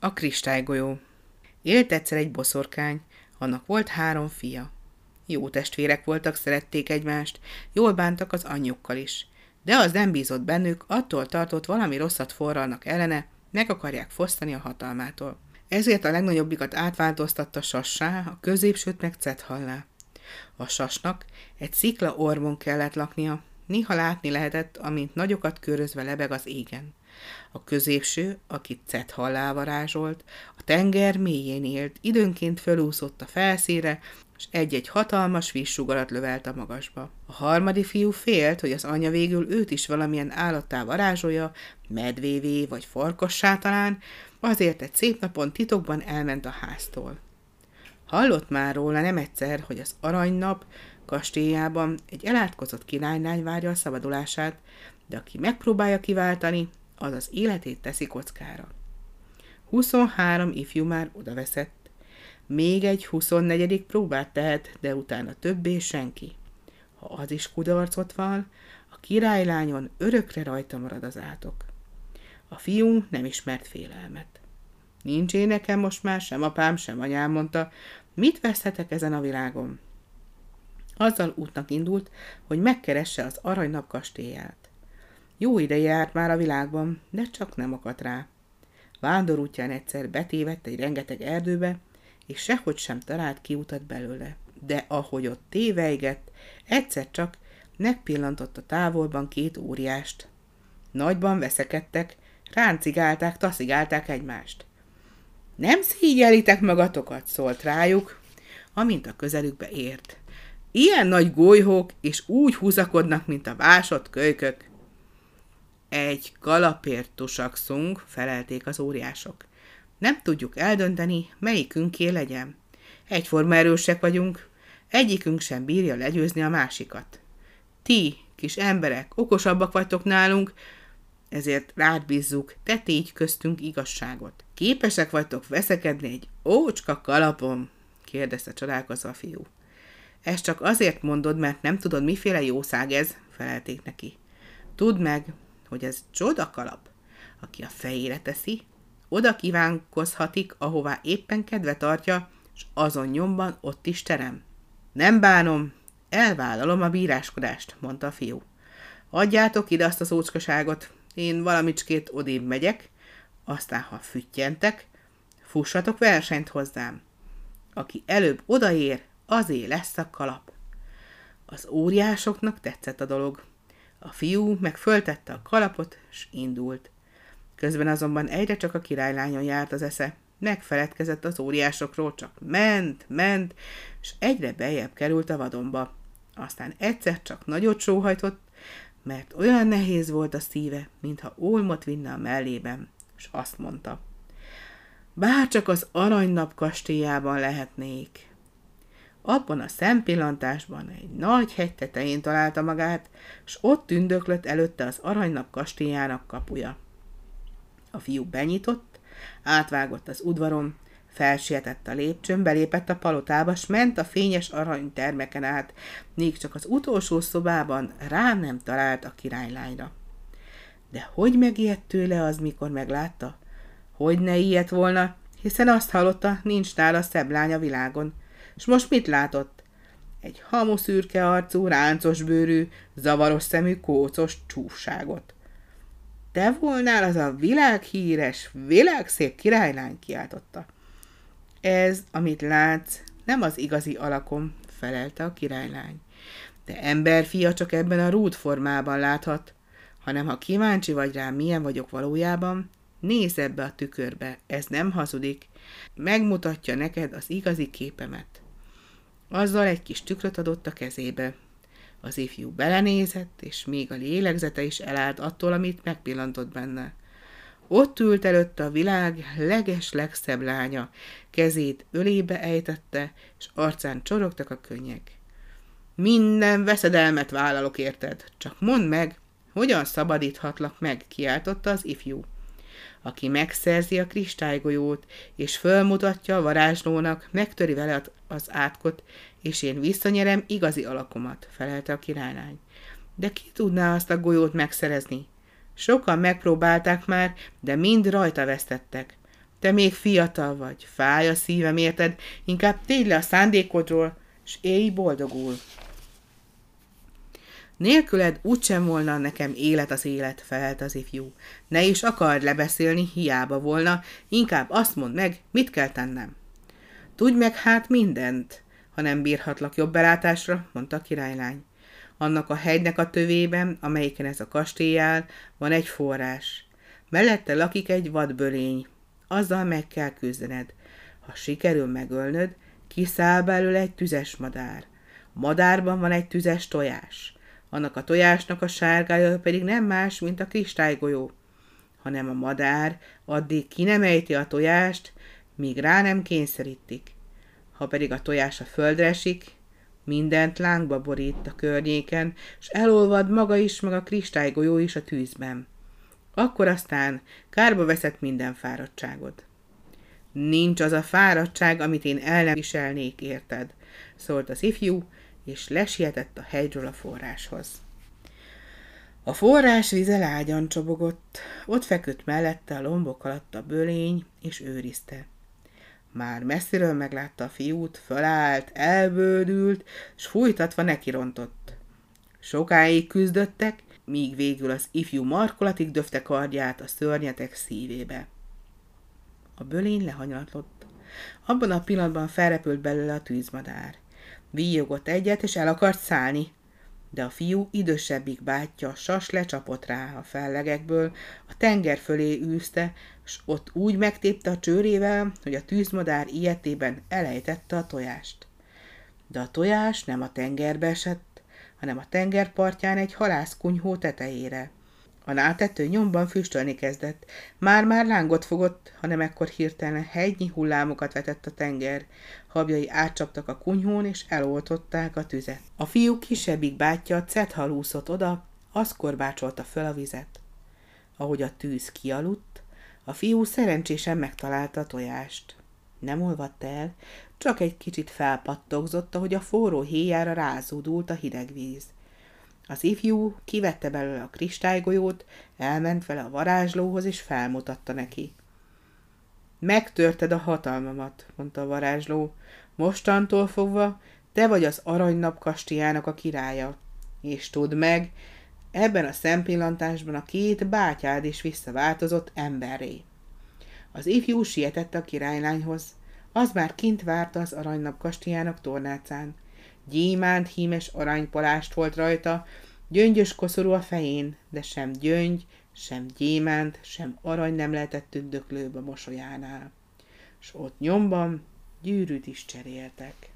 A kristálygolyó Élt egyszer egy boszorkány, annak volt három fia. Jó testvérek voltak, szerették egymást, jól bántak az anyjukkal is. De az nem bízott bennük, attól tartott valami rosszat forralnak ellene, meg akarják fosztani a hatalmától. Ezért a legnagyobbikat átváltoztatta Sassá, a középsőt meg Cethallá. A sasnak egy szikla ormon kellett laknia, néha látni lehetett, amint nagyokat körözve lebeg az égen. A középső, akit Cethallá varázsolt, a tenger mélyén élt, időnként fölúszott a felszíre, és egy-egy hatalmas vízsugarat lövelt a magasba. A harmadik fiú félt, hogy az anya végül őt is valamilyen állattá varázsolja, medvévé vagy farkassá talán, azért egy szép napon titokban elment a háztól. Hallott már róla nem egyszer, hogy az aranynap kastélyában egy elátkozott királylány várja a szabadulását, de aki megpróbálja kiváltani, az az életét teszi kockára. 23 ifjú már odaveszett. Még egy 24. próbát tehet, de utána többé senki. Ha az is kudarcot van, a királylányon örökre rajta marad az átok. A fiú nem ismert félelmet. Nincs én nekem most már sem apám, sem anyám, mondta, mit veszhetek ezen a világon? Azzal útnak indult, hogy megkeresse az aranynap kastélyát. Jó ideje járt már a világban, de csak nem akadt rá. Vándor egyszer betévett egy rengeteg erdőbe, és sehogy sem talált kiutat belőle. De ahogy ott téveigett, egyszer csak megpillantott a távolban két óriást. Nagyban veszekedtek, ráncigálták, taszigálták egymást. Nem szígyelitek magatokat, szólt rájuk, amint a közelükbe ért. Ilyen nagy golyhók, és úgy húzakodnak, mint a vásott kölykök. Egy kalapért tusakszunk, felelték az óriások. Nem tudjuk eldönteni, melyikünké legyen. Egyforma erősek vagyunk, egyikünk sem bírja legyőzni a másikat. Ti, kis emberek, okosabbak vagytok nálunk, ezért rád bízzuk, te tégy köztünk igazságot. Képesek vagytok veszekedni egy ócska kalapon? kérdezte csodálkozva a fiú. Ezt csak azért mondod, mert nem tudod, miféle jószág ez, felelték neki. Tudd meg, hogy ez csoda kalap, aki a fejére teszi, oda kívánkozhatik, ahová éppen kedve tartja, és azon nyomban ott is terem. Nem bánom, elvállalom a bíráskodást, mondta a fiú. Adjátok ide azt az ócskaságot, én valamicskét odébb megyek, aztán ha füttyentek, fussatok versenyt hozzám. Aki előbb odaér, azé lesz a kalap. Az óriásoknak tetszett a dolog. A fiú meg föltette a kalapot, és indult. Közben azonban egyre csak a királylányon járt az esze. Megfeledkezett az óriásokról, csak ment, ment, és egyre beljebb került a vadonba. Aztán egyszer csak nagyot sóhajtott, mert olyan nehéz volt a szíve, mintha olmot vinne a mellében, és azt mondta, bárcsak az aranynap kastélyában lehetnék. Abban a szempillantásban egy nagy hegy tetején találta magát, s ott tündöklött előtte az aranynap kastélyának kapuja. A fiú benyitott, átvágott az udvaron, felsietett a lépcsőn, belépett a palotába, s ment a fényes aranytermeken át, még csak az utolsó szobában rá nem talált a királylányra. De hogy megijedt tőle az, mikor meglátta? Hogy ne ilyet volna, hiszen azt hallotta, nincs nála szebb lány a világon – és most mit látott? Egy hamuszürke arcú, ráncos bőrű, zavaros szemű, kócos csúfságot. Te volnál az a világhíres, világszép királylány, kiáltotta. Ez, amit látsz, nem az igazi alakom, felelte a királylány. De emberfia csak ebben a rút formában láthat, hanem ha kíváncsi vagy rá, milyen vagyok valójában, nézz ebbe a tükörbe, ez nem hazudik, megmutatja neked az igazi képemet. Azzal egy kis tükröt adott a kezébe. Az ifjú belenézett, és még a lélegzete is elállt attól, amit megpillantott benne. Ott ült előtte a világ leges legszebb lánya, kezét ölébe ejtette, és arcán csorogtak a könnyek. Minden veszedelmet vállalok érted, csak mondd meg, hogyan szabadíthatlak meg, kiáltotta az ifjú. Aki megszerzi a kristálygolyót, és fölmutatja a varázslónak, megtöri vele az átkot, és én visszanyerem igazi alakomat, felelte a királylány. De ki tudná azt a golyót megszerezni? Sokan megpróbálták már, de mind rajta vesztettek. Te még fiatal vagy, fáj a szívem, érted? Inkább tégy le a szándékodról, és élj boldogul. Nélküled úgysem volna nekem élet az élet, felelt az ifjú. Ne is akard lebeszélni, hiába volna, inkább azt mondd meg, mit kell tennem. Tudj meg hát mindent, ha nem bírhatlak jobb belátásra, mondta a királylány. Annak a hegynek a tövében, amelyiken ez a kastély áll, van egy forrás. Mellette lakik egy vadbölény. Azzal meg kell küzdened. Ha sikerül megölnöd, kiszáll belőle egy tüzes madár. Madárban van egy tüzes tojás. Annak a tojásnak a sárgája pedig nem más, mint a kristálygolyó, hanem a madár addig ki nem ejti a tojást, míg rá nem kényszerítik. Ha pedig a tojás a földre esik, mindent lángba borít a környéken, és elolvad maga is, meg a kristálygolyó is a tűzben. Akkor aztán kárba veszett minden fáradtságod. Nincs az a fáradtság, amit én el nem viselnék, érted? szólt az ifjú, és lesietett a hegyről a forráshoz. A forrás vize lágyan csobogott, ott feküdt mellette a lombok alatt a bölény, és őrizte. Már messziről meglátta a fiút, fölállt, elbődült, s fújtatva nekirontott. Sokáig küzdöttek, míg végül az ifjú markolatig döfte kardját a szörnyetek szívébe. A bölény lehanyatlott. Abban a pillanatban felrepült belőle a tűzmadár. Víjogott egyet, és el akart szállni, de a fiú idősebbik bátyja sas lecsapott rá a fellegekből, a tenger fölé űzte, s ott úgy megtépte a csőrével, hogy a tűzmadár ilyetében elejtette a tojást. De a tojás nem a tengerbe esett, hanem a tengerpartján egy halászkunyhó tetejére. A nátető nyomban füstölni kezdett. Már-már lángot fogott, hanem ekkor hirtelen hegynyi hullámokat vetett a tenger. Habjai átcsaptak a kunyhón, és eloltották a tüzet. A fiú kisebbik bátyja Cethal úszott oda, az korbácsolta föl a vizet. Ahogy a tűz kialudt, a fiú szerencsésen megtalálta a tojást. Nem olvadt el, csak egy kicsit felpattogzott, ahogy a forró héjára rázódult a hideg víz. Az ifjú kivette belőle a kristálygolyót, elment vele a varázslóhoz, és felmutatta neki. Megtörted a hatalmamat, mondta a varázsló. Mostantól fogva te vagy az aranynap kastélyának a királya. És tudd meg, ebben a szempillantásban a két bátyád is visszaváltozott emberré. Az ifjú sietett a királylányhoz. Az már kint várta az aranynap kastélyának tornácán gyémánt hímes aranypalást volt rajta, gyöngyös koszorú a fején, de sem gyöngy, sem gyémánt, sem arany nem lehetett tündöklőbb mosolyánál. S ott nyomban gyűrűt is cseréltek.